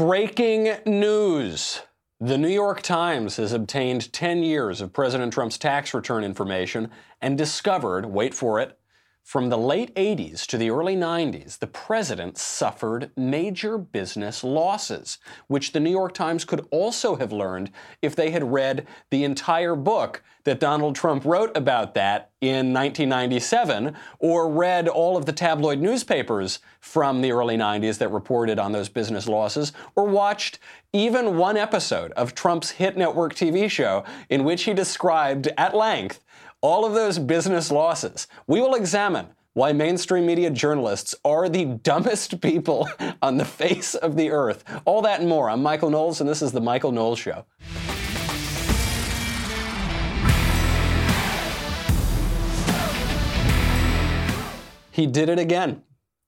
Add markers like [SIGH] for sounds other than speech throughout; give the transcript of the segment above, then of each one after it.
Breaking news. The New York Times has obtained 10 years of President Trump's tax return information and discovered, wait for it, from the late 80s to the early 90s, the president suffered major business losses, which the New York Times could also have learned if they had read the entire book that Donald Trump wrote about that in 1997, or read all of the tabloid newspapers from the early 90s that reported on those business losses, or watched even one episode of Trump's hit network TV show in which he described at length all of those business losses. We will examine why mainstream media journalists are the [LAUGHS] dumbest people [LAUGHS] on the face of the earth. All that and more. I'm Michael Knowles, and this is The Michael Knowles Show. He did it again.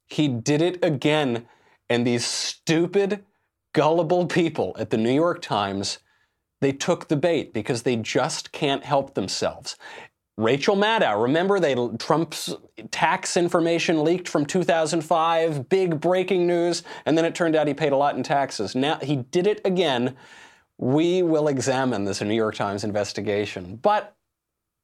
He did it again. And these stupid, gullible people at the New York Times, they took the bait because they just can't help themselves. Rachel Maddow, remember they Trump's tax information leaked from 2005, big breaking news, and then it turned out he paid a lot in taxes. Now he did it again. We will examine this New York Times investigation. But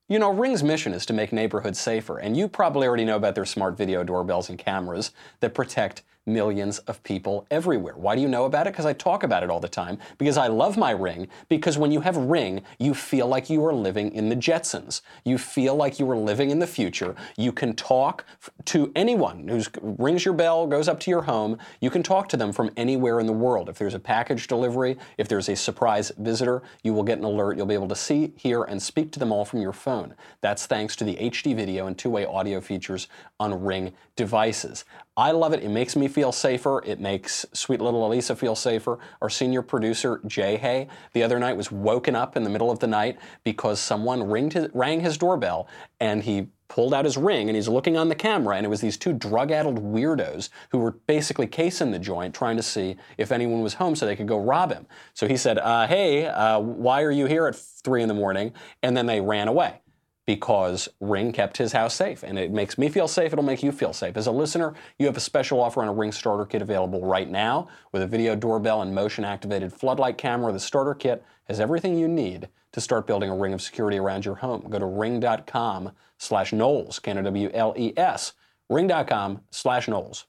you know, Ring's mission is to make neighborhoods safer, and you probably already know about their smart video doorbells and cameras that protect millions of people everywhere. Why do you know about it? Because I talk about it all the time. Because I love my ring. Because when you have Ring, you feel like you are living in the Jetsons. You feel like you are living in the future. You can talk to anyone who rings your bell, goes up to your home. You can talk to them from anywhere in the world. If there's a package delivery, if there's a surprise visitor, you will get an alert. You'll be able to see, hear, and speak to them all from your phone. That's thanks to the HD video and two-way audio features on Ring devices. I love it. It makes me feel safer. It makes sweet little Alisa feel safer. Our senior producer, Jay Hay, the other night was woken up in the middle of the night because someone his, rang his doorbell and he pulled out his ring and he's looking on the camera and it was these two drug-addled weirdos who were basically casing the joint trying to see if anyone was home so they could go rob him. So he said, uh, hey, uh, why are you here at 3 in the morning? And then they ran away because Ring kept his house safe. And it makes me feel safe, it'll make you feel safe. As a listener, you have a special offer on a Ring starter kit available right now with a video doorbell and motion activated floodlight camera. The starter kit has everything you need to start building a ring of security around your home. Go to ring.com slash Knowles, K-N-O-W-L-E-S, ring.com slash Knowles.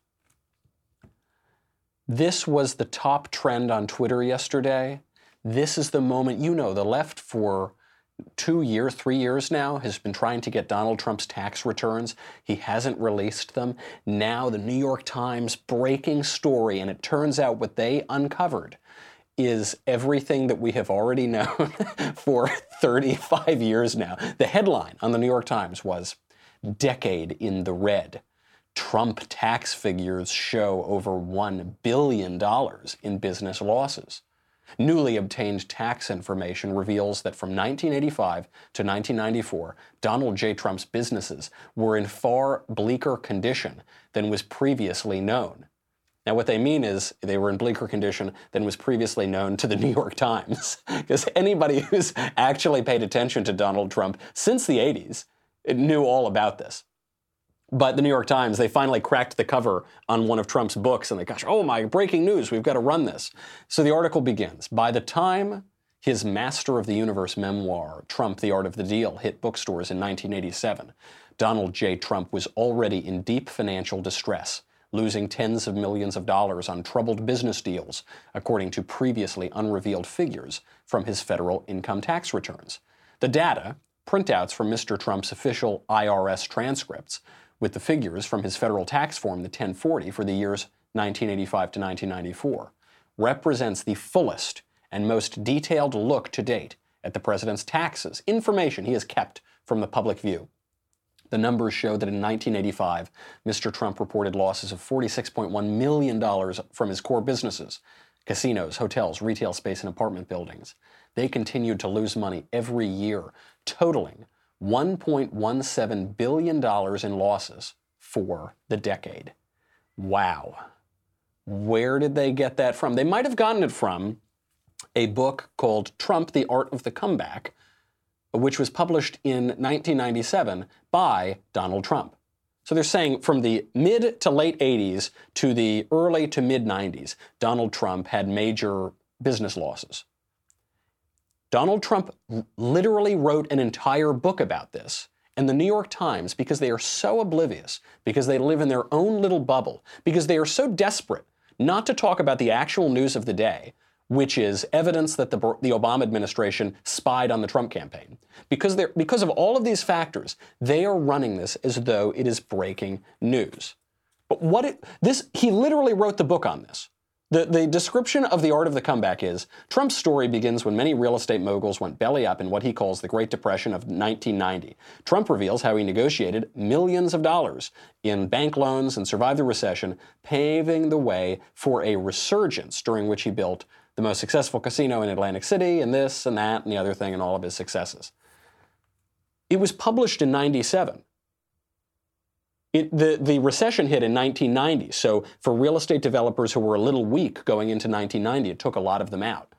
This was the top trend on Twitter yesterday. This is the moment, you know, the left for two years, three years now, has been trying to get Donald Trump's tax returns. He hasn't released them. Now, the New York Times breaking story, and it turns out what they uncovered is everything that we have already [LAUGHS] known for 35 years now. The headline on the New York Times was Decade in the Red. Trump tax figures show over $1 billion in business losses. Newly obtained tax information reveals that from 1985 to 1994, Donald J. Trump's businesses were in far bleaker condition than was previously known. Now, what they mean is they were in bleaker condition than was previously known to the [LAUGHS] New York Times. Because anybody who's actually paid attention to Donald Trump since the 80s knew all about this. But the New York Times, they finally cracked the cover on one of Trump's books and they, gosh, oh my, breaking news, we've got to run this. So the article begins By the time his Master of the Universe memoir, Trump, The Art of the Deal, hit bookstores in 1987, Donald J. Trump was already in deep financial distress, losing tens of millions of dollars on troubled business deals, according to previously unrevealed figures from his federal income tax returns. The data, printouts from Mr. Trump's official IRS transcripts, with the figures from his federal tax form, the 1040, for the years 1985 to 1994, represents the fullest and most detailed look to date at the president's taxes, information he has kept from the public view. The numbers show that in 1985, Mr. Trump reported losses of $46.1 million from his core businesses casinos, hotels, retail space, and apartment buildings. They continued to lose money every year, totaling $1.17 billion in losses for the decade. Wow. Where did they get that from? They might have gotten it from a book called Trump, The Art of the Comeback, which was published in 1997 by Donald Trump. So they're saying from the mid to late 80s to the early to mid 90s, Donald Trump had major business losses. Donald Trump literally wrote an entire book about this. And the New York Times, because they are so oblivious, because they live in their own little bubble, because they are so desperate not to talk about the actual news of the day, which is evidence that the, the Obama administration spied on the Trump campaign. Because, because of all of these factors, they are running this as though it is breaking news. But what it, this, he literally wrote the book on this. The, the description of the art of the comeback is Trump's story begins when many real estate moguls went belly up in what he calls the Great Depression of 1990. Trump reveals how he negotiated millions of dollars in bank loans and survived the recession, paving the way for a resurgence during which he built the most successful casino in Atlantic City and this and that and the other thing and all of his successes. It was published in 97. It, the, the recession hit in 1990, so for real estate developers who were a little weak going into 1990, it took a lot of them out.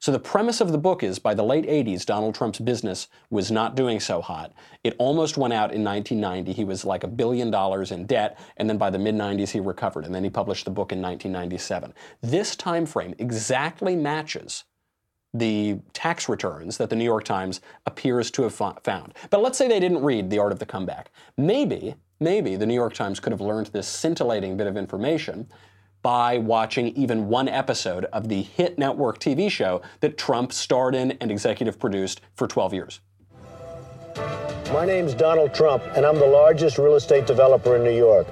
So the premise of the book is by the late 80s, Donald Trump's business was not doing so hot. It almost went out in 1990. He was like a billion dollars in debt, and then by the mid 90s he recovered, and then he published the book in 1997. This time frame exactly matches the tax returns that the New York Times appears to have found. But let's say they didn't read The Art of the Comeback. Maybe Maybe the New York Times could have learned this scintillating bit of information by watching even one episode of the hit network TV show that Trump starred in and executive produced for 12 years. My name's Donald Trump, and I'm the largest real estate developer in New York.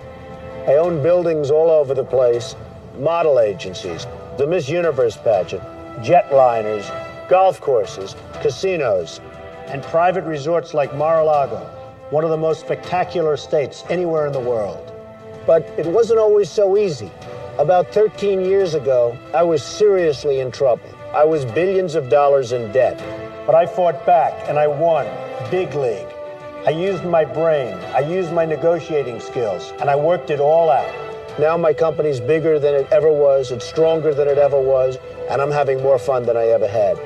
I own buildings all over the place, model agencies, the Miss Universe pageant, jetliners, golf courses, casinos, and private resorts like Mar-a-Lago one of the most spectacular states anywhere in the world. But it wasn't always so easy. About 13 years ago, I was seriously in trouble. I was billions of dollars in debt. But I fought back and I won. Big league. I used my brain, I used my negotiating skills, and I worked it all out. Now my company's bigger than it ever was, it's stronger than it ever was, and I'm having more fun than I ever had.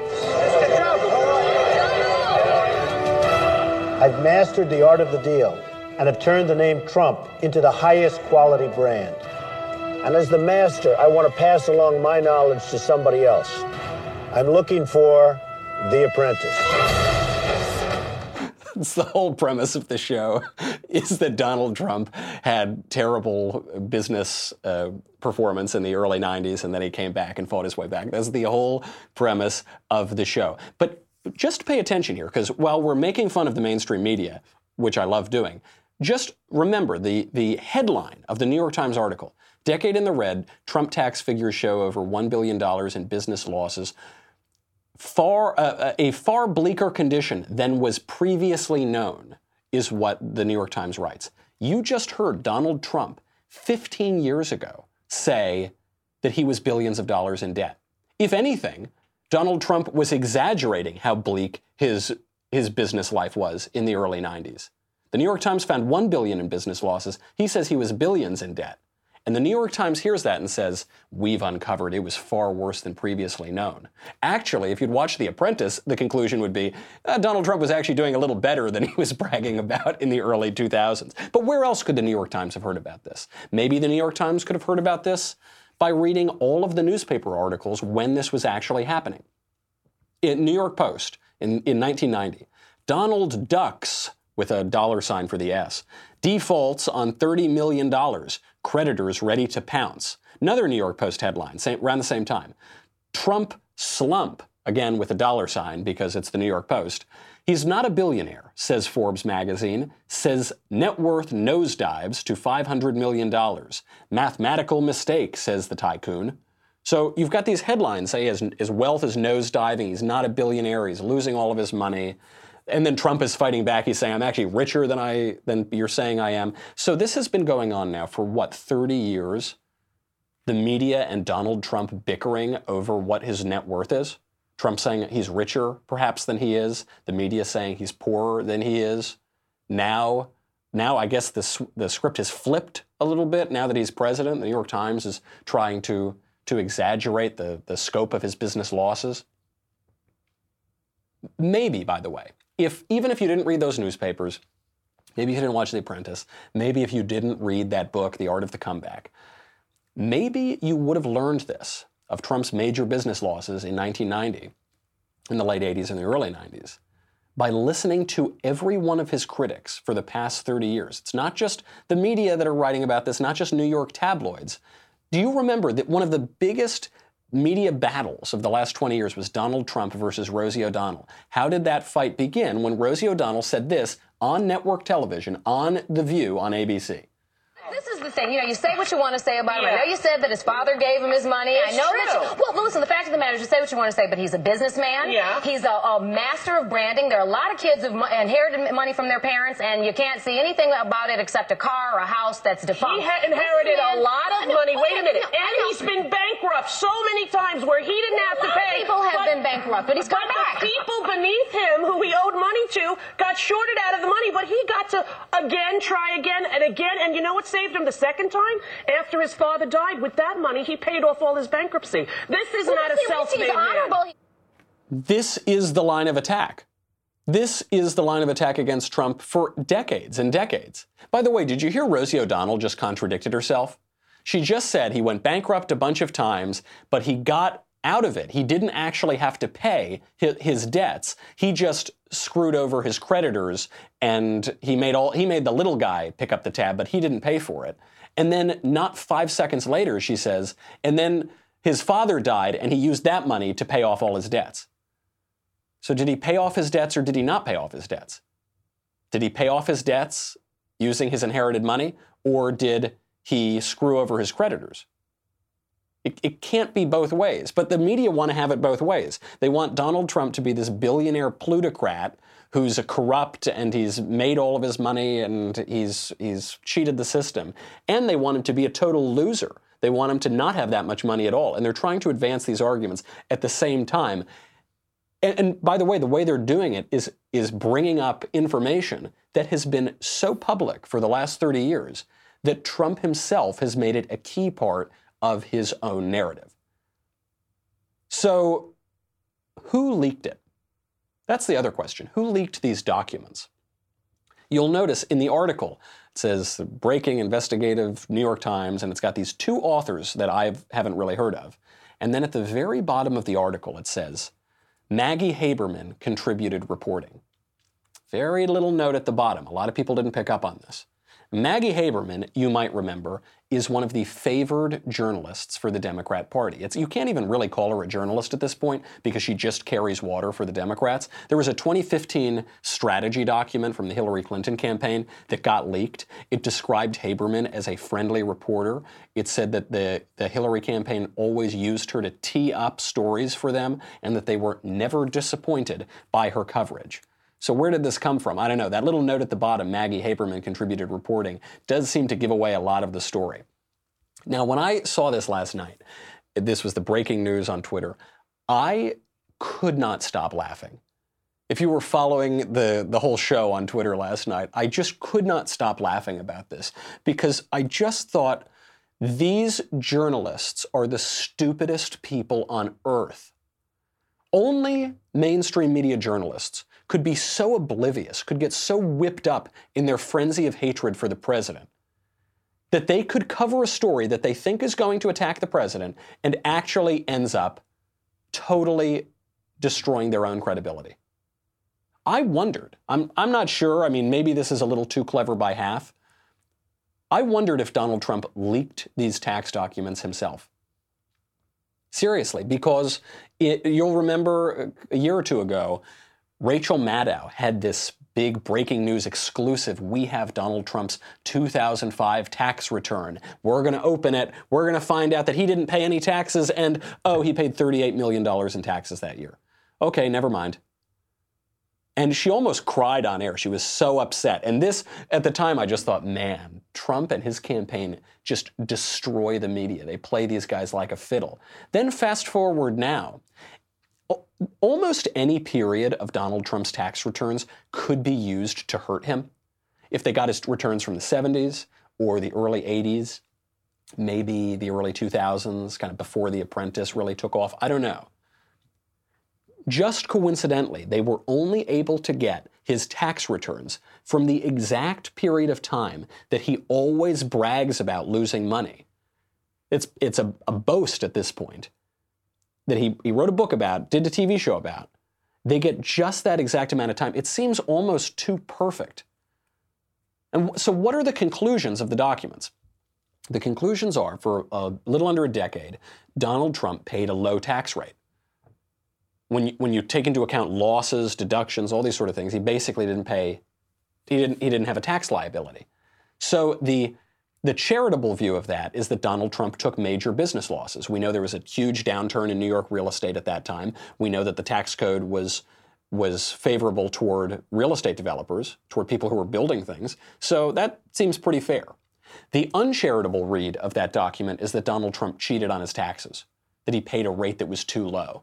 I've mastered the art of the deal and have turned the name Trump into the highest quality brand. And as the master, I want to pass along my knowledge to somebody else. I'm looking for The Apprentice. [LAUGHS] That's the whole premise of the show [LAUGHS] is that Donald Trump had terrible business uh, performance in the early 90s and then he came back and fought his way back. That's the whole premise of the show. But just pay attention here, because while we're making fun of the mainstream media, which I love doing, just remember the, the headline of the New York Times article Decade in the Red, Trump tax figures show over $1 billion in business losses. Far, uh, uh, a far bleaker condition than was previously known, is what the New York Times writes. You just heard Donald Trump 15 years ago say that he was billions of dollars in debt. If anything, Donald Trump was exaggerating how bleak his, his business life was in the early 90s. The New York Times found 1 billion in business losses. He says he was billions in debt. And the New York Times hears that and says, We've uncovered it was far worse than previously known. Actually, if you'd watched The Apprentice, the conclusion would be uh, Donald Trump was actually doing a little better than he was [LAUGHS] bragging about in the early 2000s. But where else could the New York Times have heard about this? Maybe the New York Times could have heard about this by reading all of the newspaper articles when this was actually happening. In New York Post in, in 1990, Donald Ducks, with a dollar sign for the S, defaults on $30 million, creditors ready to pounce. Another New York Post headline, same, around the same time. Trump slump, again with a dollar sign because it's the New York Post. He's not a billionaire, says Forbes magazine, says net worth nosedives to $500 million. Mathematical mistake, says the tycoon. So you've got these headlines say his, his wealth is nosediving, he's not a billionaire, he's losing all of his money. And then Trump is fighting back. He's saying, I'm actually richer than I than you're saying I am. So this has been going on now for what, 30 years? The media and Donald Trump bickering over what his net worth is. Trump saying he's richer, perhaps, than he is. The media saying he's poorer than he is. Now, now I guess the, the script has flipped a little bit now that he's president. The New York Times is trying to, to exaggerate the, the scope of his business losses. Maybe, by the way, if even if you didn't read those newspapers, maybe you didn't watch The Apprentice, maybe if you didn't read that book, The Art of the Comeback, maybe you would have learned this of Trump's major business losses in 1990, in the late 80s and the early 90s, by listening to every one of his critics for the past 30 years. It's not just the media that are writing about this, not just New York tabloids. Do you remember that one of the biggest media battles of the last 20 years was Donald Trump versus Rosie O'Donnell? How did that fight begin when Rosie O'Donnell said this on network television on The View on ABC? This is the thing. You know, you say what you want to say about him. I know you said that his father gave him his money. It's I know true. that. You, well, listen. The fact of the matter is, you say what you want to say, but he's a businessman. Yeah. He's a, a master of branding. There are a lot of kids who've mo- inherited money from their parents, and you can't see anything about it except a car or a house that's defunct. He had inherited man- a lot of know- money. Wait a minute. And he's been bankrupt so many times where he didn't have to pay. people have but- been bankrupt, but he's come but back. the people beneath him who he owed money to got shorted out of the money, but he got to again try again and again. And you know what saved him the second time? After his father died, with that money, he paid off all his bankruptcy. This is Well, not a see, at least self-made man. This is the line of attack. This is the line of attack against Trump for decades and decades. By the way, did you hear Rosie O'Donnell just contradicted herself? She just said he went bankrupt a bunch of times, but he got out of it. He didn't actually have to pay his debts. He just screwed over his creditors and he made all he made the little guy pick up the tab, but he didn't pay for it. And then not 5 seconds later she says, and then his father died and he used that money to pay off all his debts. So, did he pay off his debts or did he not pay off his debts? Did he pay off his debts using his inherited money or did he screw over his creditors? It, it can't be both ways, but the media want to have it both ways. They want Donald Trump to be this billionaire plutocrat who's a corrupt and he's made all of his money and he's, he's cheated the system. And they want him to be a total loser. They want him to not have that much money at all. And they're trying to advance these arguments at the same time. And, and by the way, the way they're doing it is, is bringing up information that has been so public for the last 30 years that Trump himself has made it a key part of his own narrative. So, who leaked it? That's the other question. Who leaked these documents? You'll notice in the article, it says breaking investigative New York Times, and it's got these two authors that I haven't really heard of. And then at the very bottom of the article, it says Maggie Haberman contributed reporting. Very little note at the bottom. A lot of people didn't pick up on this. Maggie Haberman, you might remember, is one of the favored journalists for the Democrat Party. It's, you can't even really call her a journalist at this point because she just carries water for the Democrats. There was a 2015 strategy document from the Hillary Clinton campaign that got leaked. It described Haberman as a friendly reporter. It said that the, the Hillary campaign always used her to tee up stories for them and that they were never disappointed by her coverage. So where did this come from? I don't know. That little note at the bottom, Maggie Haberman contributed reporting, does seem to give away a lot of the story. Now, when I saw this last night, this was the breaking news on Twitter, I could not stop laughing. If you were following the, the whole show on Twitter last night, I just could not stop laughing about this because I just thought these journalists are the stupidest people on earth. Only mainstream media journalists could be so oblivious, could get so whipped up in their frenzy of hatred for the president, that they could cover a story that they think is going to attack the president and actually ends up totally destroying their own credibility. I wondered, I'm, I'm not sure, I mean, maybe this is a little too clever by half. I wondered if Donald Trump leaked these tax documents himself. Seriously, because it, you'll remember a year or two ago, Rachel Maddow had this big breaking news exclusive. We have Donald Trump's 2005 tax return. We're going to open it. We're going to find out that he didn't pay any taxes and, oh, he paid $38 million in taxes that year. Okay, never mind. And she almost cried on air. She was so upset. And this, at the time, I just thought, man, Trump and his campaign just destroy the media. They play these guys like a fiddle. Then fast forward now. Almost any period of Donald Trump's tax returns could be used to hurt him. If they got his returns from the 70s or the early 80s, maybe the early 2000s, kind of before The Apprentice really took off, I don't know. Just coincidentally, they were only able to get his tax returns from the exact period of time that he always brags about losing money. It's, it's a, a boast at this point that he, he wrote a book about, did a TV show about. They get just that exact amount of time. It seems almost too perfect. And so, what are the conclusions of the documents? The conclusions are for a little under a decade, Donald Trump paid a low tax rate. When you, when you take into account losses, deductions, all these sort of things, he basically didn't pay, he didn't, he didn't have a tax liability. So the, the charitable view of that is that Donald Trump took major business losses. We know there was a huge downturn in New York real estate at that time. We know that the tax code was was favorable toward real estate developers, toward people who were building things. So that seems pretty fair. The uncharitable read of that document is that Donald Trump cheated on his taxes, that he paid a rate that was too low.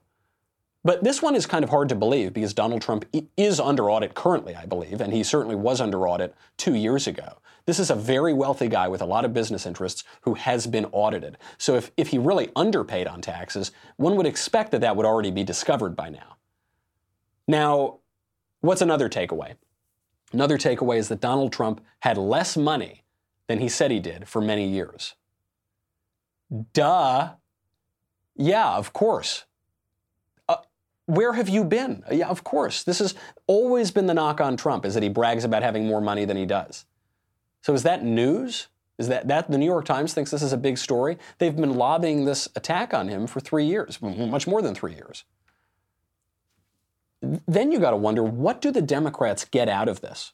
But this one is kind of hard to believe because Donald Trump is under audit currently, I believe, and he certainly was under audit two years ago. This is a very wealthy guy with a lot of business interests who has been audited. So if, if he really underpaid on taxes, one would expect that that would already be discovered by now. Now, what's another takeaway? Another takeaway is that Donald Trump had less money than he said he did for many years. Duh. Yeah, of course. Uh, where have you been? Yeah, of course. This has always been the knock on Trump is that he brags about having more money than he does. So is that news? Is that, that the New York Times thinks this is a big story? They've been lobbying this attack on him for three years, much more than three years. Then you got to wonder what do the Democrats get out of this?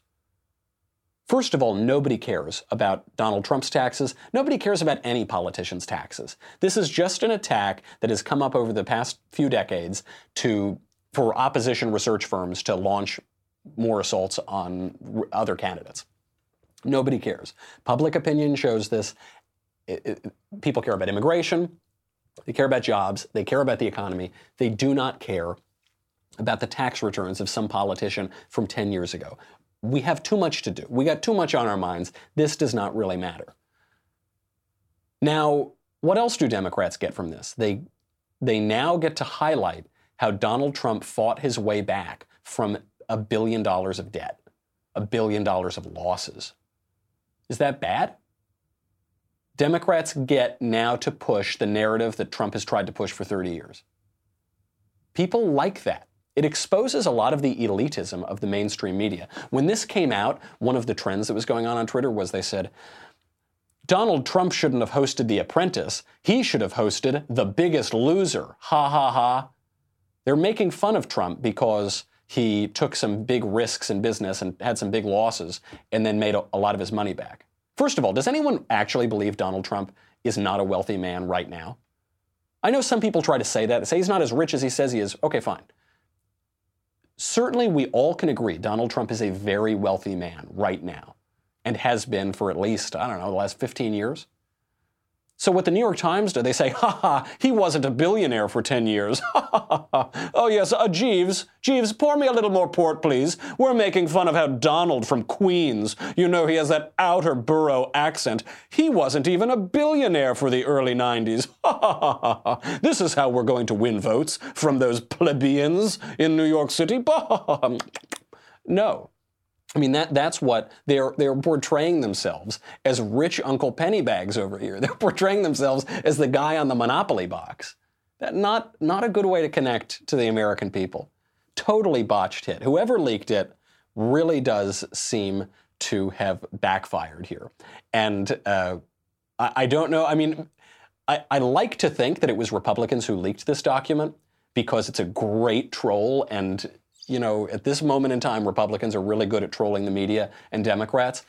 First of all, nobody cares about Donald Trump's taxes. Nobody cares about any politician's taxes. This is just an attack that has come up over the past few decades to for opposition research firms to launch more assaults on other candidates. Nobody cares. Public opinion shows this. It, it, people care about immigration. They care about jobs. They care about the economy. They do not care about the tax returns of some politician from 10 years ago we have too much to do. We got too much on our minds. This does not really matter. Now, what else do Democrats get from this? They, they now get to highlight how Donald Trump fought his way back from a billion dollars of debt, a billion dollars of losses. Is that bad? Democrats get now to push the narrative that Trump has tried to push for 30 years. People like that. It exposes a lot of the elitism of the mainstream media. When this came out, one of the trends that was going on on Twitter was they said, Donald Trump shouldn't have hosted The Apprentice. He should have hosted The Biggest Loser. Ha ha ha. They're making fun of Trump because he took some big risks in business and had some big losses and then made a, a lot of his money back. First of all, does anyone actually believe Donald Trump is not a wealthy man right now? I know some people try to say that, say he's not as rich as he says he is. Okay, fine certainly we all can agree Donald Trump is a very wealthy man right now and has been for at least, I don't know, the last 15 years. So what the New York Times do, they say, ha ha, he wasn't a billionaire for 10 years. [LAUGHS] oh yes, uh, Jeeves, Jeeves, pour me a little more port, please. We're making fun of how Donald from Queens, you know he has that outer borough accent. He wasn't even a billionaire for the early 90s. [LAUGHS] this is how we're going to win votes from those plebeians in New York City. [LAUGHS] no, I mean that that's what they're they're portraying themselves as rich Uncle Pennybags over here. [LAUGHS] They're portraying themselves as the guy on the Monopoly box. That not not a good way to connect to the American people. Totally botched hit. Whoever leaked it really does seem to have backfired here. And uh, I, I, don't know. I mean, I, I like to think that it was Republicans who leaked this document because it's a great troll and you know, at this moment in time, Republicans are really good at trolling the media and Democrats.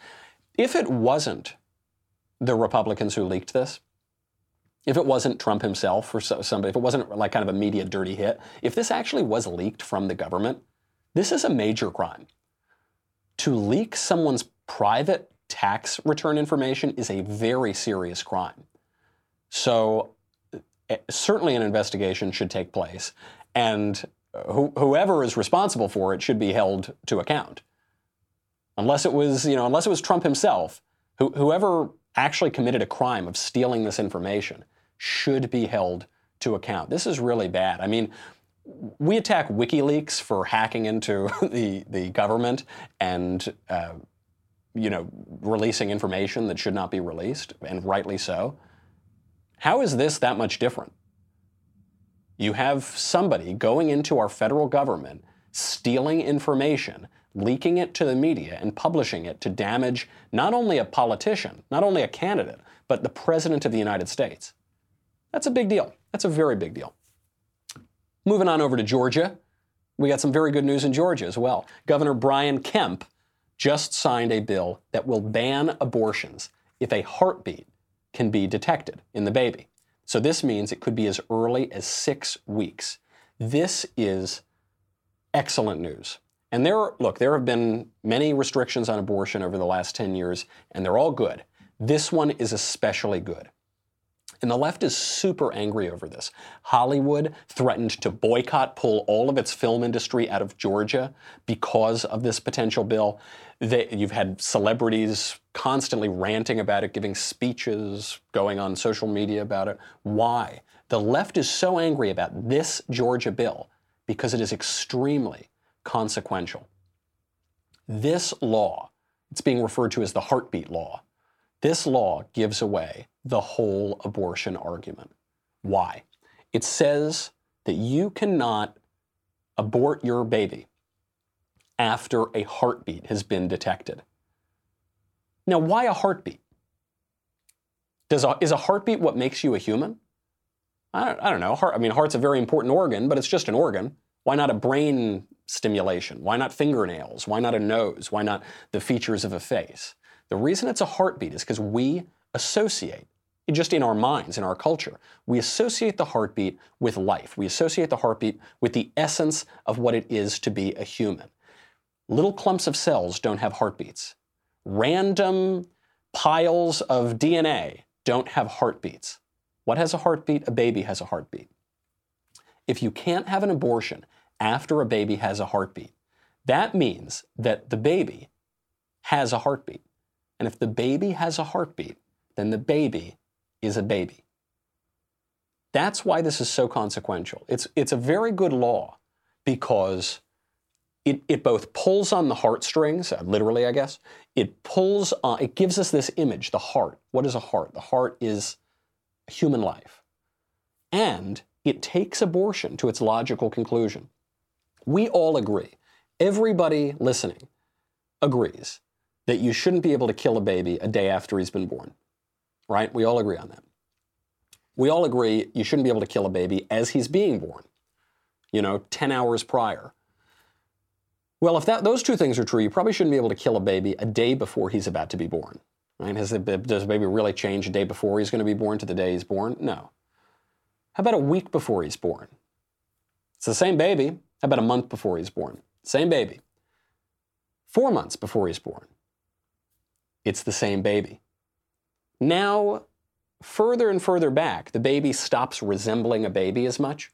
If it wasn't the Republicans who leaked this, if it wasn't Trump himself or somebody, if it wasn't like kind of a media dirty hit, if this actually was leaked from the government, this is a major crime. To leak someone's private tax return information is a very serious crime. So, eh, certainly an investigation should take place. And whoever is responsible for it should be held to account. Unless it was, you know, unless it was Trump himself, who, whoever actually committed a crime of stealing this information should be held to account. This is really bad. I mean, we attack WikiLeaks for hacking into [LAUGHS] the, the government and uh, you know releasing information that should not be released, and rightly so. How is this that much different? You have somebody going into our federal government, stealing information, leaking it to the media, and publishing it to damage not only a politician, not only a candidate, but the President of the United States. That's a big deal. That's a very big deal. Moving on over to Georgia, we got some very good news in Georgia as well. Governor Brian Kemp just signed a bill that will ban abortions if a heartbeat can be detected in the baby. So this means it could be as early as six weeks. This is excellent news. And there, look, there have been many restrictions on abortion over the last 10 years, and they're all good. This one is especially good. And the left is super angry over this. Hollywood threatened to boycott, pull all of its film industry out of Georgia because of this potential bill. They, you've had celebrities constantly ranting about it, giving speeches, going on social media about it. Why? The left is so angry about this Georgia bill because it is extremely consequential. This law, it's being referred to as the heartbeat law, this law gives away the whole abortion argument. Why? It says that you cannot abort your baby after a heartbeat has been detected. Now, why a heartbeat? Does a, is a heartbeat what makes you a human? I don't, I don't know. Heart, I mean, heart's a very important organ, but it's just an organ. Why not a brain stimulation? Why not fingernails? Why not a nose? Why not the features of a face? The reason it's a heartbeat is because we associate, just in our minds, in our culture, we associate the heartbeat with life. We associate the heartbeat with the essence of what it is to be a human. Little clumps of cells don't have heartbeats. Random piles of DNA don't have heartbeats. What has a heartbeat? A baby has a heartbeat. If you can't have an abortion after a baby has a heartbeat, that means that the baby has a heartbeat. And if the baby has a heartbeat, then the baby is a baby. That's why this is so consequential. It's, it's a very good law because it, it both pulls on the heartstrings, uh, literally, I guess. It pulls on, it gives us this image, the heart. What is a heart? The heart is human life. And it takes abortion to its logical conclusion. We all agree, everybody listening agrees that you shouldn't be able to kill a baby a day after he's been born. Right? We all agree on that. We all agree you shouldn't be able to kill a baby as he's being born, you know, 10 hours prior. Well, if that, those two things are true, you probably shouldn't be able to kill a baby a day before he's about to be born. Right? Has the, does baby really change a day before he's going to be born to the day he's born? No. How about a week before he's born? It's the same baby. How about a month before he's born? Same baby. Four months before he's born it's the same baby. Now, further and further back, the baby stops resembling a baby as much,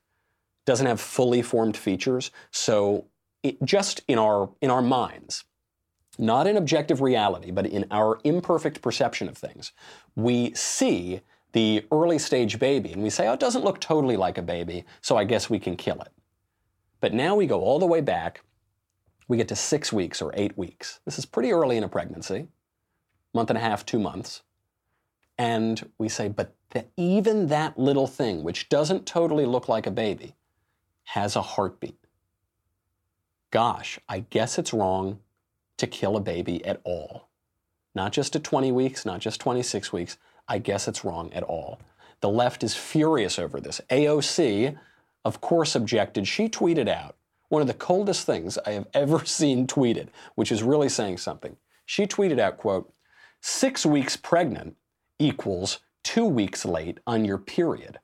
doesn't have fully formed features, so it, just in our, in our minds, not in objective reality, but in our imperfect perception of things, we see the early stage baby and we say, oh, it doesn't look totally like a baby, so I guess we can kill it. But now we go all the way back, we get to six weeks or eight weeks. This is pretty early in a pregnancy month and a half, two months. And we say, but even that little thing, which doesn't totally look like a baby, has a heartbeat. Gosh, I guess it's wrong to kill a baby at all. Not just at 20 weeks, not just 26 weeks. I guess it's wrong at all. The left is furious over this. AOC, of course, objected. She tweeted out one of the coldest things I have ever [LAUGHS] seen tweeted, which is really saying something. She tweeted out, quote, Six weeks pregnant equals two weeks late on your period.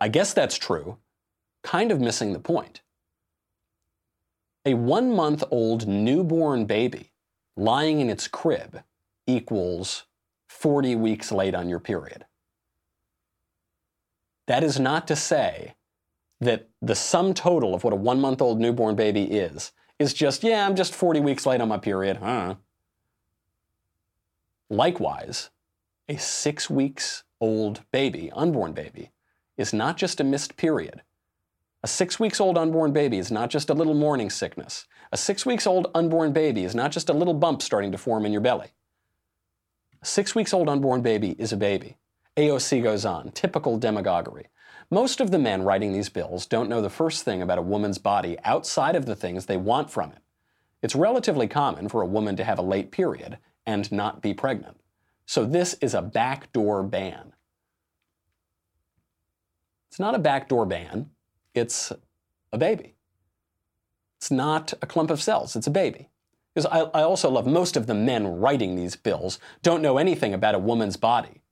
I guess that's true, kind of missing the point. A one month old newborn baby lying in its crib equals 40 weeks late on your period. That is not to say that the sum total of what a one month old newborn baby is is just, yeah, I'm just 40 weeks late on my period. Huh. Likewise, a six weeks old baby, unborn baby, is not just a missed period. A six weeks old unborn baby is not just a little morning sickness. A six weeks old unborn baby is not just a little bump starting to form in your belly. A six weeks old unborn baby is a baby. AOC goes on, typical demagoguery. Most of the men writing these bills don't know the first thing about a woman's body outside of the things they want from it. It's relatively common for a woman to have a late period and not be pregnant. So this is a backdoor ban. It's not a backdoor ban, it's a baby. It's not a clump of cells, it's a baby. Because I, I, also love most of the men writing these bills don't know anything about a woman's body.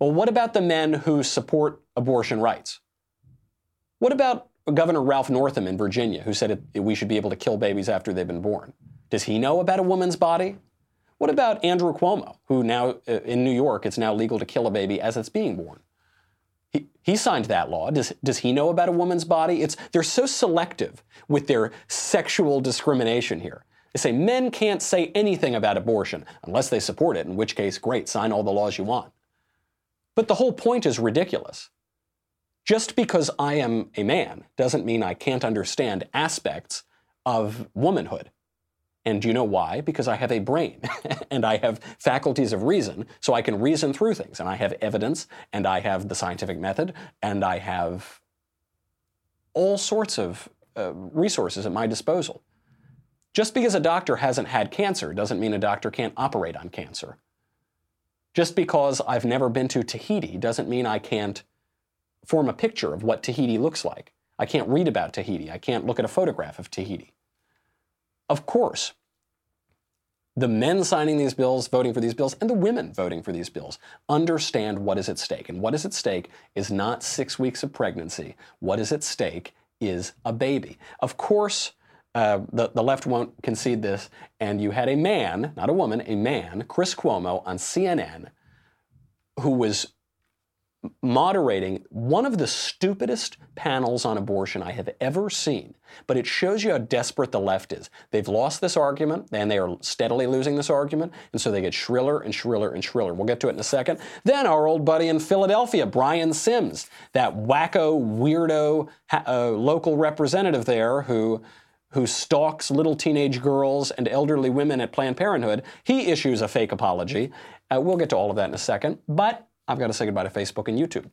Well, what about the men who support abortion rights? What about Governor Ralph Northam in Virginia, who said it, we should be able to kill babies after they've been born? Does he know about a woman's body? What about Andrew Cuomo, who now uh, in New York, it's now legal to kill a baby as it's being born? He, he signed that law. Does, does he know about a woman's body? It's, they're so selective with their sexual discrimination here. They say men can't say anything about abortion unless they support it, in which case, great, sign all the laws you want. But the whole point is ridiculous. Just because I am a man doesn't mean I can't understand aspects of womanhood. And do you know why? Because I have a brain [LAUGHS] and I have faculties of reason, so I can reason through things. And I have evidence, and I have the scientific method, and I have all sorts of uh, resources at my disposal. Just because a doctor hasn't had cancer doesn't mean a doctor can't operate on cancer. Just because I've never been to Tahiti doesn't mean I can't form a picture of what Tahiti looks like. I can't read about Tahiti. I can't look at a photograph of Tahiti. Of course, the men signing these bills, voting for these bills, and the women voting for these bills understand what is at stake. And what is at stake is not six weeks of pregnancy. What is at stake is a baby. Of course, uh, the, the left won't concede this, and you had a man, not a woman, a man, Chris Cuomo, on CNN, who was moderating one of the stupidest panels on abortion I have ever seen. But it shows you how desperate the left is. They've lost this argument, and they are steadily losing this argument, and so they get shriller and shriller and shriller. We'll get to it in a second. Then our old buddy in Philadelphia, Brian Sims, that wacko, weirdo uh, local representative there who who stalks little teenage girls and elderly women at Planned Parenthood, he issues a fake apology. Uh, we'll get to all of that in a second. But I've got to say goodbye to Facebook and YouTube.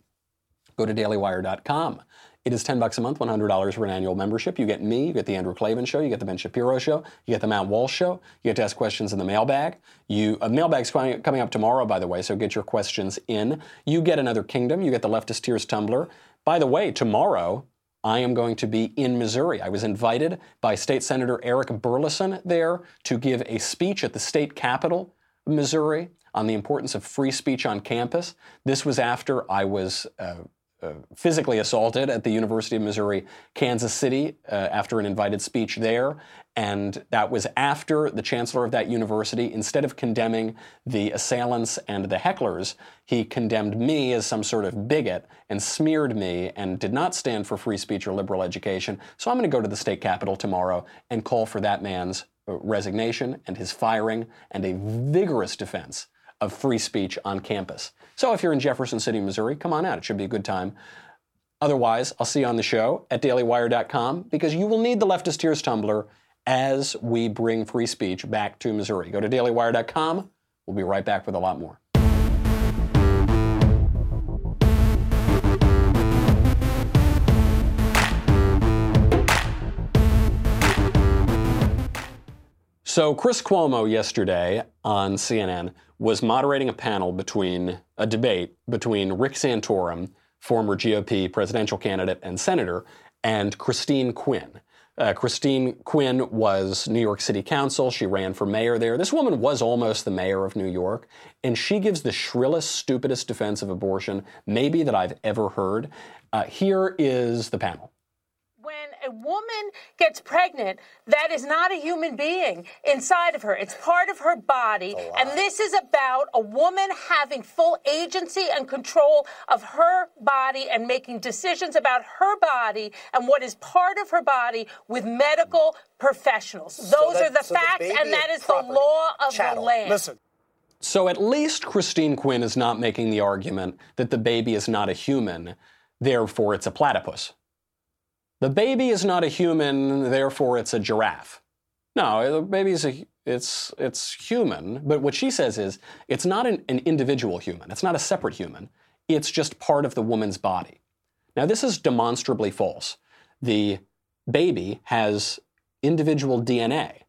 Go to dailywire.com. It is 10 bucks a month, $100 for an annual membership. You get me, you get the Andrew Klavan show, you get the Ben Shapiro show, you get the Matt Walsh show, you get to ask questions in the mailbag. You a mailbag's coming, coming up tomorrow, by the way, so get your questions in. You get another kingdom, you get the Leftist Tears Tumbler. By the way, tomorrow I am going to be in Missouri. I was invited by State Senator Eric Burlison there to give a speech at the state capitol Missouri on the importance of free speech on campus. This was after I was uh, uh, physically assaulted at the University of Missouri, Kansas City, uh, after an invited speech there. And that was after the chancellor of that university, instead of condemning the assailants and the hecklers, he condemned me as some sort of bigot and smeared me and did not stand for free speech or liberal education. So I'm going to go to the state capitol tomorrow and call for that man's uh, resignation and his firing and a vigorous defense of free speech on campus. So if you're in Jefferson City, Missouri, come on out. It should be a good time. Otherwise, I'll see you on the show at dailywire.com because you will need the Leftist Tears Tumbler as we bring free speech back to Missouri. Go to dailywire.com. We'll be right back with a lot more. So, Chris Cuomo yesterday on CNN was moderating a panel between a debate between Rick Santorum, former GOP presidential candidate and senator, and Christine Quinn. Uh, Christine Quinn was New York City Council. She ran for mayor there. This woman was almost the mayor of New York, and she gives the shrillest, stupidest defense of abortion, maybe that I've ever heard. Uh, here is the panel a woman gets pregnant, that is not a human being inside of her. It's part of her body. And this is about a woman having full agency and control of her body and making decisions about her body and what is part of her body with medical professionals. Those so that, are the so facts, the and that is property. the law of Chattel. the land. Listen. So at least Christine Quinn is not making the argument that the baby is not a human, therefore it's a platypus. The baby is not a human, therefore it's a giraffe. No, the baby is a, it's, it's human, but what she says is it's not an, an individual human. It's not a separate human. It's just part of the woman's body. Now, this is demonstrably false. The baby has individual DNA.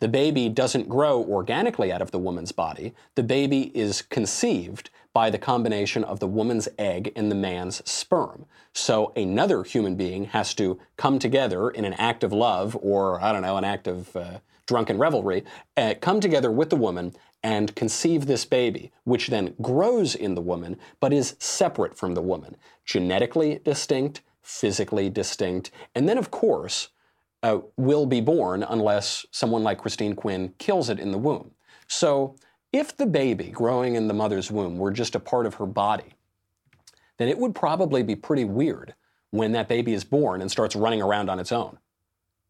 The baby doesn't grow organically out of the woman's body. The baby is conceived by the combination of the woman's egg and the man's sperm. So another human being has to come together in an act of love or, I don't know, an act of uh, drunken revelry, uh, come together with the woman and conceive this baby, which then grows in the woman but is separate from the woman, genetically distinct, physically distinct, and then, of course, uh, will be born unless someone like Christine Quinn kills it in the womb. So, if the baby growing in the mother's womb were just a part of her body, then it would probably be pretty weird when that baby is born and starts running around on its own.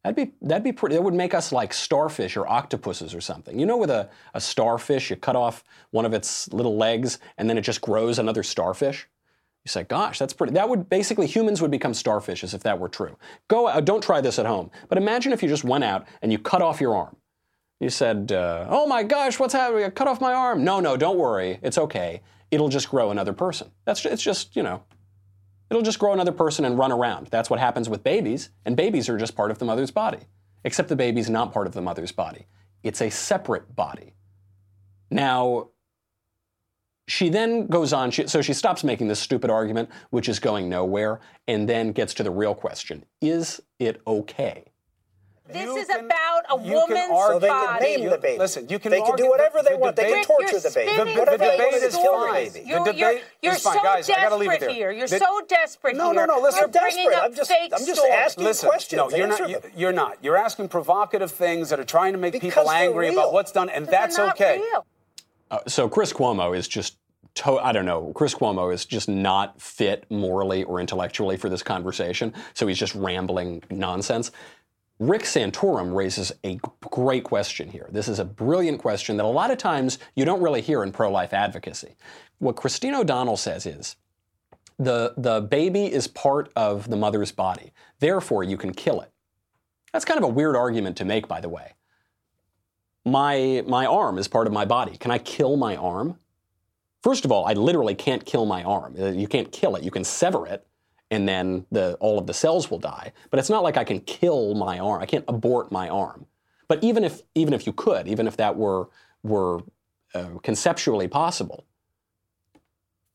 That'd be that'd be pretty. That would make us like starfish or octopuses or something. You know, with a, a starfish, you cut off one of its little legs and then it just grows another starfish. You say, "Gosh, that's pretty." That would basically humans would become starfishes if that were true. Go, uh, don't try this at home. But imagine if you just went out and you cut off your arm. You said, uh, "Oh my gosh, what's happening? I cut off my arm." No, no, don't worry. It's okay. It'll just grow another person. That's it's just you know It'll just grow another person and run around. That's what happens with babies, and babies are just part of the mother's body. Except the baby's not part of the mother's body. It's a separate body. Now, she then goes on, she, so she stops making this stupid argument, which is going nowhere, and then gets to the real question Is it okay? This You is can- about a you can woman's argue- So they can body. name the baby. Listen, you can They can do whatever they the want. They can torture the baby. spinning The- the Whatever they debate want is to kill the baby. You're, you're, debate you're is fine. so Guys, I gotta leave it desperate there. here. You're The- so desperate No, here. no, no, listen, You're bringing desperate. up I'm just- fake I'm just asking Listen, questions. no, you're not. You, them. you're not. You're asking provocative things that are trying to make Because people angry real. about what's done, and that's okay. Uh, so Chris Cuomo is just, to- I don't know, Chris Cuomo is just not fit morally or intellectually for this conversation. So he's just rambling nonsense. Rick Santorum raises a great question here. This is a brilliant question that a lot of times you don't really hear in pro life advocacy. What Christine O'Donnell says is the, the baby is part of the mother's body, therefore, you can kill it. That's kind of a weird argument to make, by the way. My, my arm is part of my body. Can I kill my arm? First of all, I literally can't kill my arm. Uh, You can't kill it. You can sever it, and then the, all of the cells will die. But it's not like I can kill my arm. I can't abort my arm. But even if even if you could, even if that were were uh, conceptually possible,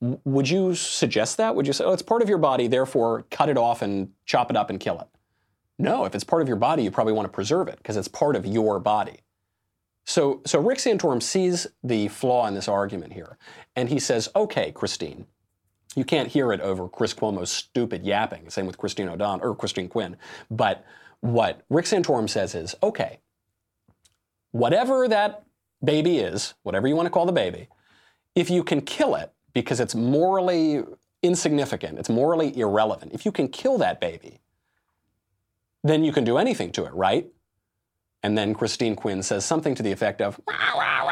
would you suggest that? Would you say, "Oh, it's part of your body, therefore cut it off and chop it up and kill it"? No, if it's part of your body, you probably want to preserve it because it's part of your body. So, so Rick Santorum sees the flaw in this argument here, and he says, "Okay, Christine, you can't hear it over Chris Cuomo's stupid yapping. Same with Christine O'Donnell or Christine Quinn. But what Rick Santorum says is, okay, whatever that baby is, whatever you want to call the baby, if you can kill it because it's morally insignificant, it's morally irrelevant, if you can kill that baby, then you can do anything to it, right? And then Christine Quinn says something to the effect of, wow, rah,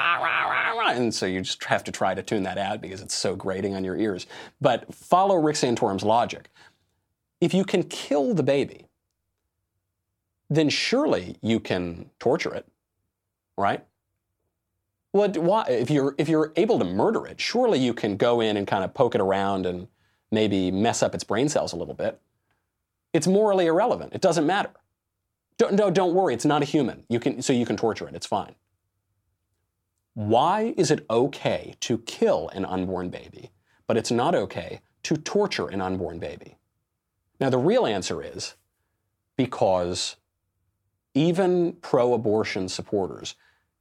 and so you just have to try to tune that out because it's so grating on your ears. But follow Rick Santorum's logic. If you can kill the baby, then surely you can torture it, right? What, why, if you're if you're able to murder it, surely you can go in and kind of poke it around and maybe mess up its brain cells a little bit. It's morally irrelevant. It doesn't matter. Don't, no, don't worry. It's not a human. You can, so you can torture it. It's fine. Why is it okay to kill an unborn baby, but it's not okay to torture an unborn baby? Now, the real answer is because even pro abortion supporters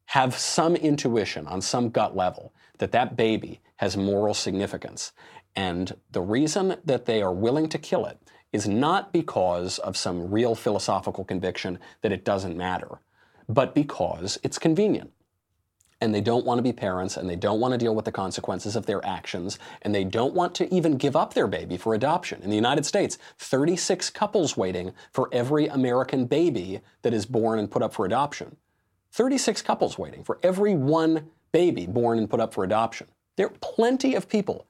have some intuition on some gut level that that baby has moral significance. And the reason that they are willing to kill it is not because of some real philosophical conviction that it doesn't matter, but because it's convenient. And they don't want to be parents and they don't want to deal with the consequences of their actions and they don't want to even give up their baby for adoption. In the United States, 36 couples waiting for every American baby that is born and put up for adoption. 36 couples waiting for every one baby born and put up for adoption. There are plenty of people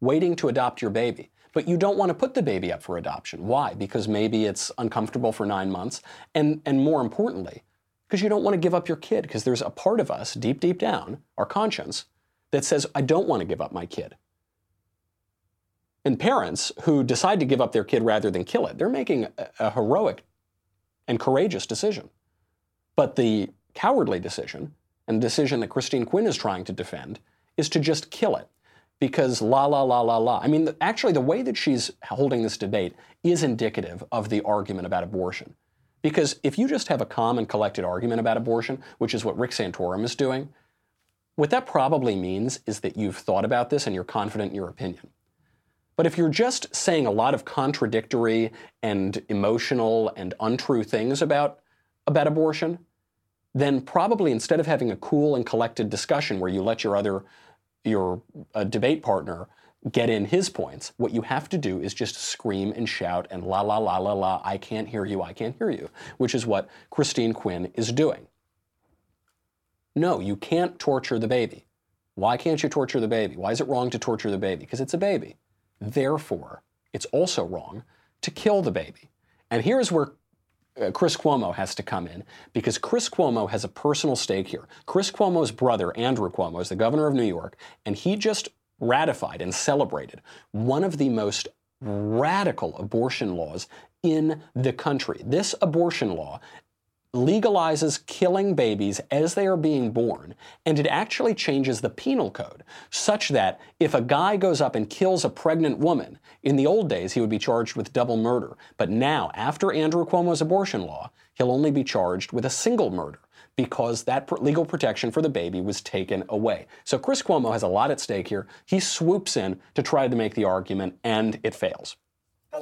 waiting to adopt your baby, but you don't want to put the baby up for adoption. Why? Because maybe it's uncomfortable for nine months, and, and more importantly, because you don't want to give up your kid, because there's a part of us, deep, deep down, our conscience, that says, I don't want to give up my kid. And parents who decide to give up their kid rather than kill it, they're making a, heroic and courageous decision. But the cowardly decision, and the decision that Christine Quinn is trying to defend, is to just kill it. Because la la la la la. I mean, actually, the way that she's holding this debate is indicative of the argument about abortion. Because if you just have a calm and collected argument about abortion, which is what Rick Santorum is doing, what that probably means is that you've thought about this and you're confident in your opinion. But if you're just saying a lot of contradictory and emotional and untrue things about, about abortion, then probably instead of having a cool and collected discussion where you let your other your uh, debate partner get in his points, what you have to do is just scream and shout and la la la la la, I can't hear you, I can't hear you, which is what Christine Quinn is doing. No, you can't torture the baby. Why can't you torture the baby? Why is it wrong to torture the baby? Because it's a baby. Therefore, it's also wrong to kill the baby. And here's where uh, Chris Cuomo has to come in because Chris Cuomo has a personal stake here. Chris Cuomo's brother, Andrew Cuomo, is the governor of New York, and he just ratified and celebrated one of the most radical abortion laws in the country. This abortion law legalizes killing babies as they are being born, and it actually changes the penal code such that if a guy goes up and kills a pregnant woman, in the old days he would be charged with double murder. But now, after Andrew Cuomo's abortion law, he'll only be charged with a single murder because that legal protection for the baby was taken away. So Chris Cuomo has a lot at stake here. He swoops in to try to make the argument, and it fails.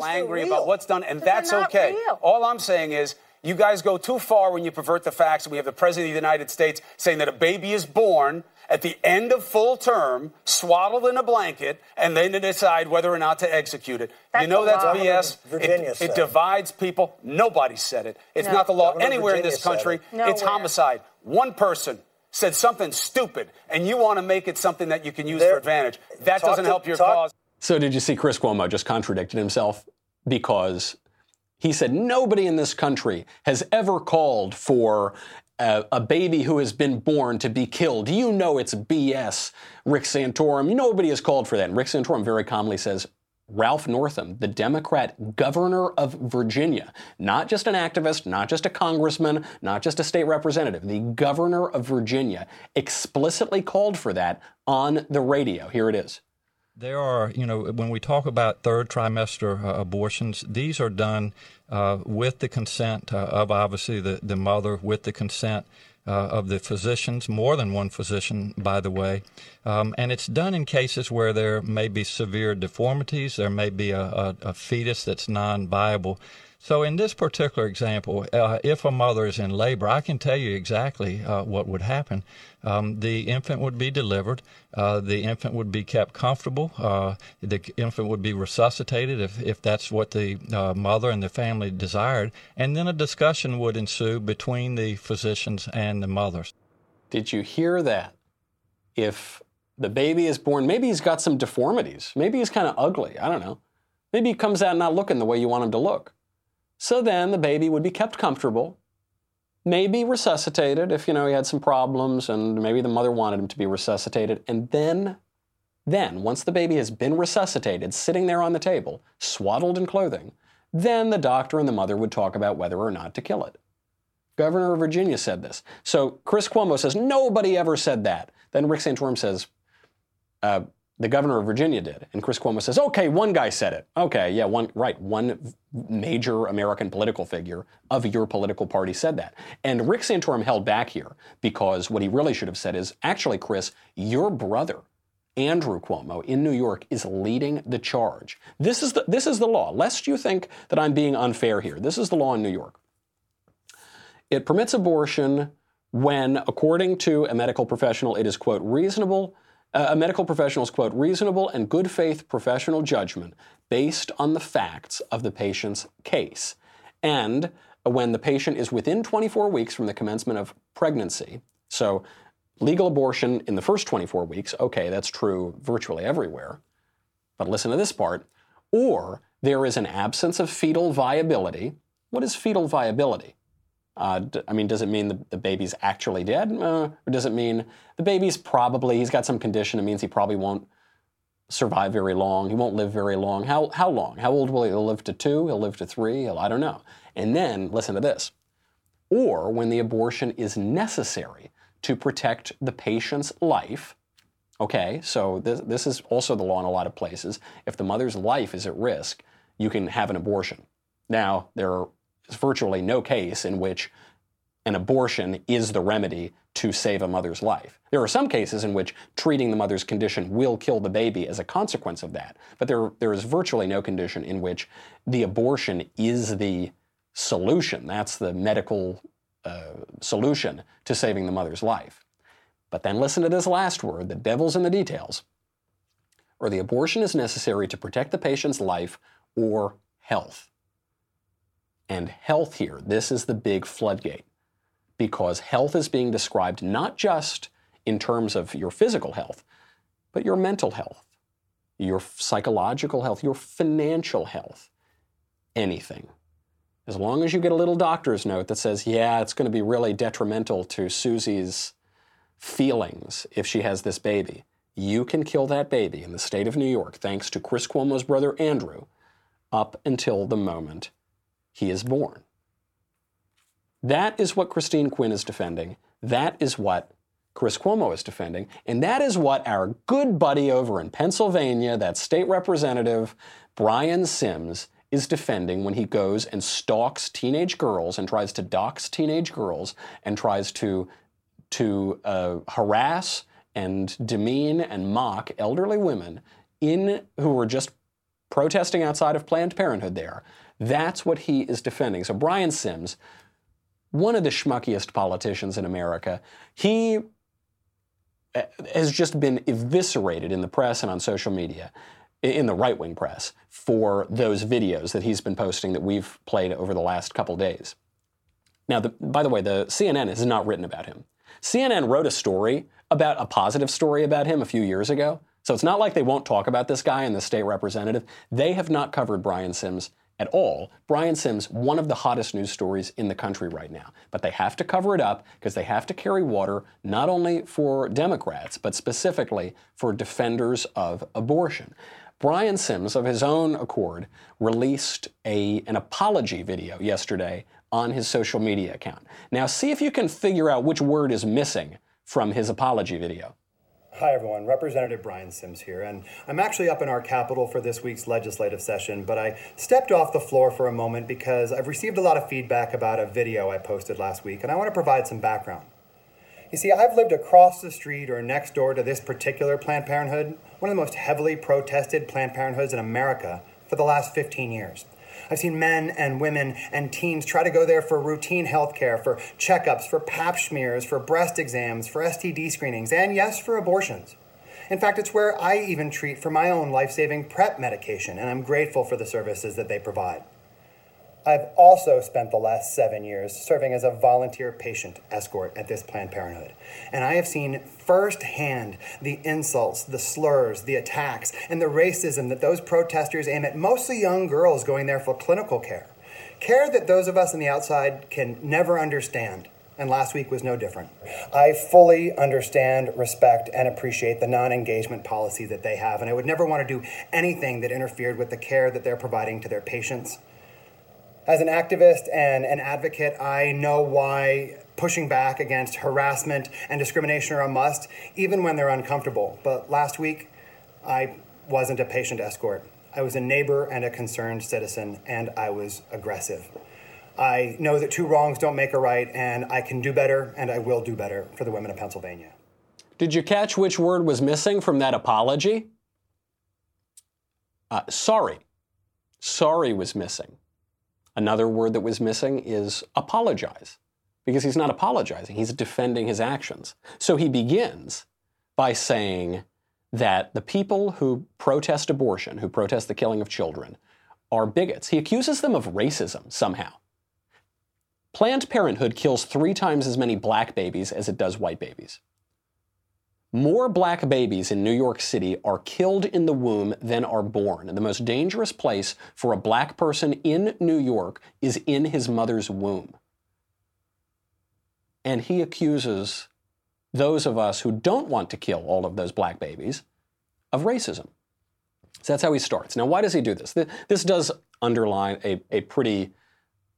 Angry about what's done, and that's okay. Real. All I'm saying is you guys go too far when you pervert the facts. We have the President of the United States saying that a baby is born at the end of full term, swaddled in a blanket, and then to decide whether or not to execute it. That's you know that's BS. Virginia it, it divides people. Nobody said it. It's no. not the law Governor anywhere Virginia in this country. It. It's homicide. One person said something stupid, and you want to make it something that you can use there, for advantage. That doesn't to, help your talk. cause. So did you see Chris Cuomo just contradicted himself because he said, Nobody in this country has ever called for a, a, baby who has been born to be killed. You know it's BS, Rick Santorum. Nobody has called for that. And Rick Santorum very calmly says, Ralph Northam, the Democrat governor of Virginia, not just an activist, not just a congressman, not just a state representative, the governor of Virginia explicitly called for that on the radio. Here it is. There are, you know, when we talk about third trimester uh, abortions, these are done uh, with the consent uh, of obviously the, the mother, with the consent uh, of the physicians, more than one physician, by the way. Um, and it's done in cases where there may be severe deformities, there may be a, a, a fetus that's non viable. So, in this particular example, uh, if a mother is in labor, I can tell you exactly uh, what would happen. Um, the infant would be delivered. Uh, the infant would be kept comfortable. Uh, the infant would be resuscitated if, if that's what the uh, mother and the family desired. And then a discussion would ensue between the physicians and the mothers. Did you hear that? If the baby is born, maybe he's got some deformities. Maybe he's kind of ugly. I don't know. Maybe he comes out not looking the way you want him to look. So then the baby would be kept comfortable, maybe resuscitated if you know he had some problems and maybe the mother wanted him to be resuscitated. And then then once the baby has been resuscitated sitting there on the table swaddled in clothing then the doctor and the mother would talk about whether or not to kill it. Governor of virginia said this. So chris cuomo says nobody ever said that. Then rick santorum says uh, the governor of Virginia did. And Chris Cuomo says, okay, one guy said it. Okay, yeah, one, right, one major American political figure of your political party said that. And Rick Santorum held back here because what he really should have said is, actually, Chris, your brother, Andrew Cuomo in New York is leading the charge. This is the, this is the law. Lest you think that I'm being unfair here, this is the law in New York. It permits abortion when, according to a medical professional, it is, quote, reasonable a medical professional's quote, reasonable and good faith professional judgment based on the facts of the patient's case. And when the patient is within 24 weeks from the commencement of pregnancy, so legal abortion in the first 24 weeks, okay, that's true virtually everywhere. But listen to this part. Or there is an absence of fetal viability. What is fetal viability? Uh, I mean, does it mean the, the baby's actually dead? Uh, or does it mean the baby's probably, he's got some condition, it means he probably won't survive very long. He won't live very long. How, how long? How old will he live to two? He'll live to three? He'll, I don't know. And then, listen to this. Or when the abortion is necessary to protect the patient's life. Okay, so this, this is also the law in a lot of places. If the mother's life is at risk, you can have an abortion. Now, there is virtually no case in which an abortion is the remedy to save a mother's life. There are some cases in which treating the mother's condition will kill the baby as a consequence of that, but there, there is virtually no condition in which the abortion is the solution. That's the medical uh, solution to saving the mother's life. But then listen to this last word the devil's in the details. Or the abortion is necessary to protect the patient's life or health. And health here, this is the big floodgate because health is being described not just in terms of your physical health, but your mental health, your psychological health, your financial health, anything. As long as you get a little doctor's note that says, yeah, it's going to be really detrimental to Susie's feelings if she has this baby, you can kill that baby in the state of New York thanks to Chris Cuomo's brother Andrew up until the moment he is born. That is what Christine Quinn is defending. That is what Chris Cuomo is defending. And that is what our good buddy over in Pennsylvania, that state representative, Brian Sims, is defending when he goes and stalks teenage girls and tries to dox teenage girls and tries to, to uh, harass and demean and mock elderly women in who were just protesting outside of Planned Parenthood there. That's what he is defending. So Brian Sims, one of the schmuckiest politicians in America, he uh, has just been eviscerated in the press and on social media in the right wing press for those videos that he's been posting that we've played over the last couple days. Now, the, by the way, the CNN has not written about him. CNN wrote a story about a positive story about him a few years ago. So it's not like they won't talk about this guy and the state representative. They have not covered Brian Sims at all. Brian Sims, one of the hottest news stories in the country right now. But they have to cover it up because they have to carry water not only for Democrats, but specifically for defenders of abortion. Brian Sims, of his own accord, released a, an apology video yesterday on his social media account. Now, see if you can figure out which word is missing from his apology video. Hi, everyone. Representative Brian Sims here, and I'm actually up in our Capitol for this week's legislative session, but I stepped off the floor for a moment because I've received a lot of feedback about a video I posted last week, and I want to provide some background. You see, I've lived across the street or next door to this particular Planned Parenthood, one of the most heavily protested Planned Parenthoods in America, for the last 15 years. I've seen men and women and teens try to go there for routine health care, for checkups, for pap smears, for breast exams, for STD screenings, and yes, for abortions. In fact, it's where I even treat for my own life saving PrEP medication, and I'm grateful for the services that they provide. I've also spent the last seven years serving as a volunteer patient escort at this Planned Parenthood. And I have seen firsthand the insults, the slurs, the attacks, and the racism that those protesters aim at mostly young girls going there for clinical care. Care that those of us on the outside can never understand. And last week was no different. I fully understand, respect, and appreciate the non engagement policy that they have, and I would never want to do anything that interfered with the care that they're providing to their patients as an activist and an advocate, I know why pushing back against harassment and discrimination are a must, even when they're uncomfortable. But last week, I wasn't a patient escort. I was a neighbor and a concerned citizen, and I was aggressive. I know that two wrongs don't make a right, and I can do better, and I will do better for the women of Pennsylvania. Did you catch which word was missing from that apology? Uh, sorry. Sorry was missing. Another word that was missing is apologize, because he's not apologizing, he's defending his actions. So he begins by saying that the people who protest abortion, who protest the killing of children, are bigots. He accuses them of racism somehow. Planned Parenthood kills three times as many black babies as it does white babies. More black babies in New York City are killed in the womb than are born. The most dangerous place for a black person in New York is in his mother's womb. And he accuses those of us who don't want to kill all of those black babies of racism. So that's how he starts. Now, why does he do this? This does underline a, a pretty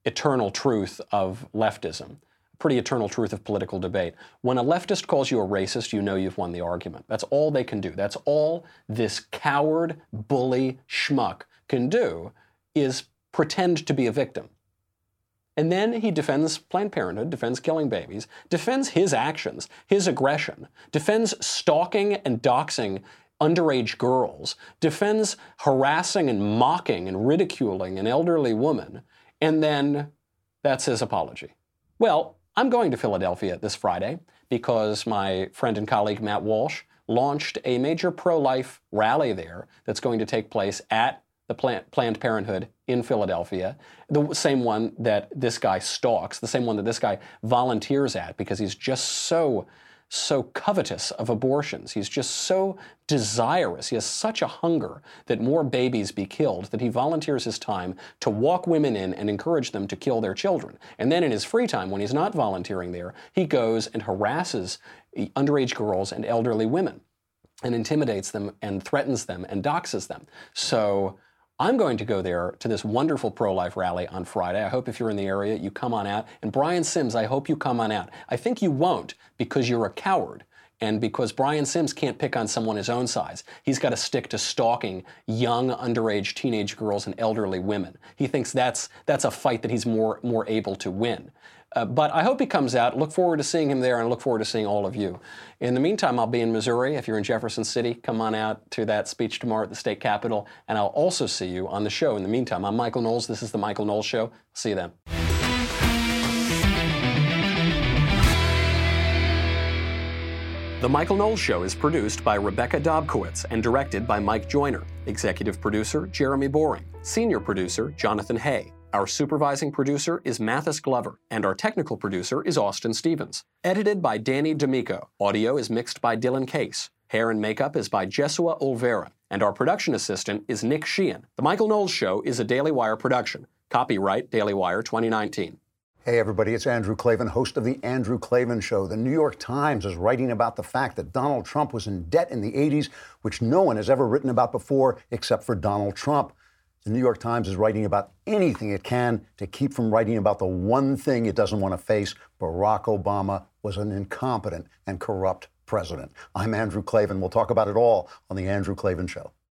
eternal truth of leftism, pretty eternal truth of political debate. When a leftist calls you a racist, you know you've won the argument. That's all they can do. That's all this coward, bully, schmuck can do is pretend to be a victim. And then he defends Planned Parenthood, defends killing babies, defends his actions, his aggression, defends stalking and doxing underage girls, defends harassing and mocking and ridiculing an elderly woman, and then that's his apology. Well, I'm going to Philadelphia this Friday because my friend and colleague Matt Walsh launched a major pro life rally there that's going to take place at the Planned Parenthood in Philadelphia, the same one that this guy stalks, the same one that this guy volunteers at because he's just so so covetous of abortions. He's just so desirous. He has such a hunger that more babies be killed that he volunteers his time to walk women in and encourage them to kill their children. And then in his free time, when he's not volunteering there, he goes and harasses underage girls and elderly women and intimidates them and threatens them and doxes them. So I'm going to go there to this wonderful pro life rally on Friday. I hope if you're in the area, you come on out. And Brian Sims, I hope you come on out. I think you won't because you're a coward and because Brian Sims can't pick on someone his own size. He's got to stick to stalking young underage teenage girls and elderly women. He thinks that's that's a fight that he's more more able to win. Uh, but I hope he comes out. Look forward to seeing him there and look forward to seeing all of you. In the meantime, I'll be in Missouri. If you're in Jefferson City, come on out to that speech tomorrow at the state capitol, and I'll also see you on the show. In the meantime, I'm Michael Knowles. This is The Michael Knowles Show. See you then. The Michael Knowles Show is produced by Rebecca Dobkowitz and directed by Mike Joyner. Executive producer Jeremy Boring. Senior producer Jonathan Hay. Our supervising producer is Mathis Glover, and our technical producer is Austin Stevens. Edited by Danny D'Amico. Audio is mixed by Dylan Case. Hair and makeup is by Jesua Olvera, and our production assistant is Nick Sheehan. The Michael Knowles Show is a Daily Wire production. Copyright Daily Wire 2019. Hey, everybody, it's Andrew Klavan, host of The Andrew Klavan Show. The New York Times is writing about the fact that Donald Trump was in debt in the 80s, which no one has ever written about before except for Donald Trump. The New York Times is writing about anything it can to keep from writing about the one thing it doesn't want to face Barack Obama was an incompetent and corrupt president. I'm Andrew Klavan. We'll talk about it all on The Andrew Klavan Show.